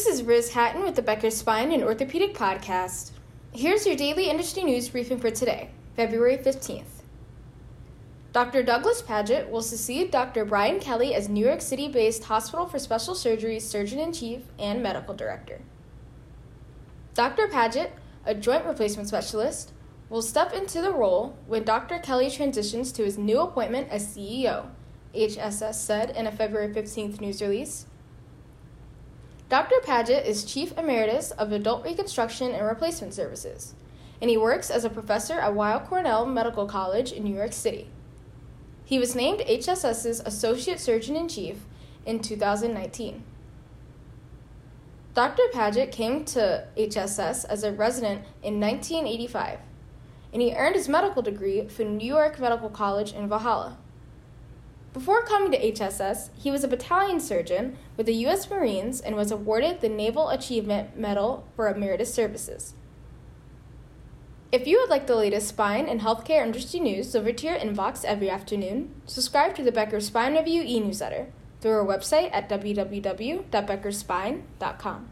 This is Riz Hatton with the Becker Spine and Orthopedic Podcast. Here's your daily industry news briefing for today, February 15th. Dr. Douglas Padgett will succeed Dr. Bryan Kelly as New York City based Hospital for Special Surgery Surgeon in Chief and Medical Director. Dr. Padgett, a joint replacement specialist, will step into the role when Dr. Kelly transitions to his new appointment as CEO, HSS said in a February 15th news release. Dr. Padgett is Chief Emeritus of Adult Reconstruction and Replacement Services, and he works as a professor at Weill Cornell Medical College in New York City. He was named HSS's Associate Surgeon in Chief in 2019. Dr. Padgett came to HSS as a resident in 1985, and he earned his medical degree from New York Medical College in Valhalla. Before coming to HSS, he was a battalion surgeon with the U.S. Marines and was awarded the Naval Achievement Medal for Emeritus Services. If you would like the latest spine and healthcare industry news delivered to your inbox every afternoon, subscribe to the Becker Spine Review e newsletter through our website at www.beckerspine.com.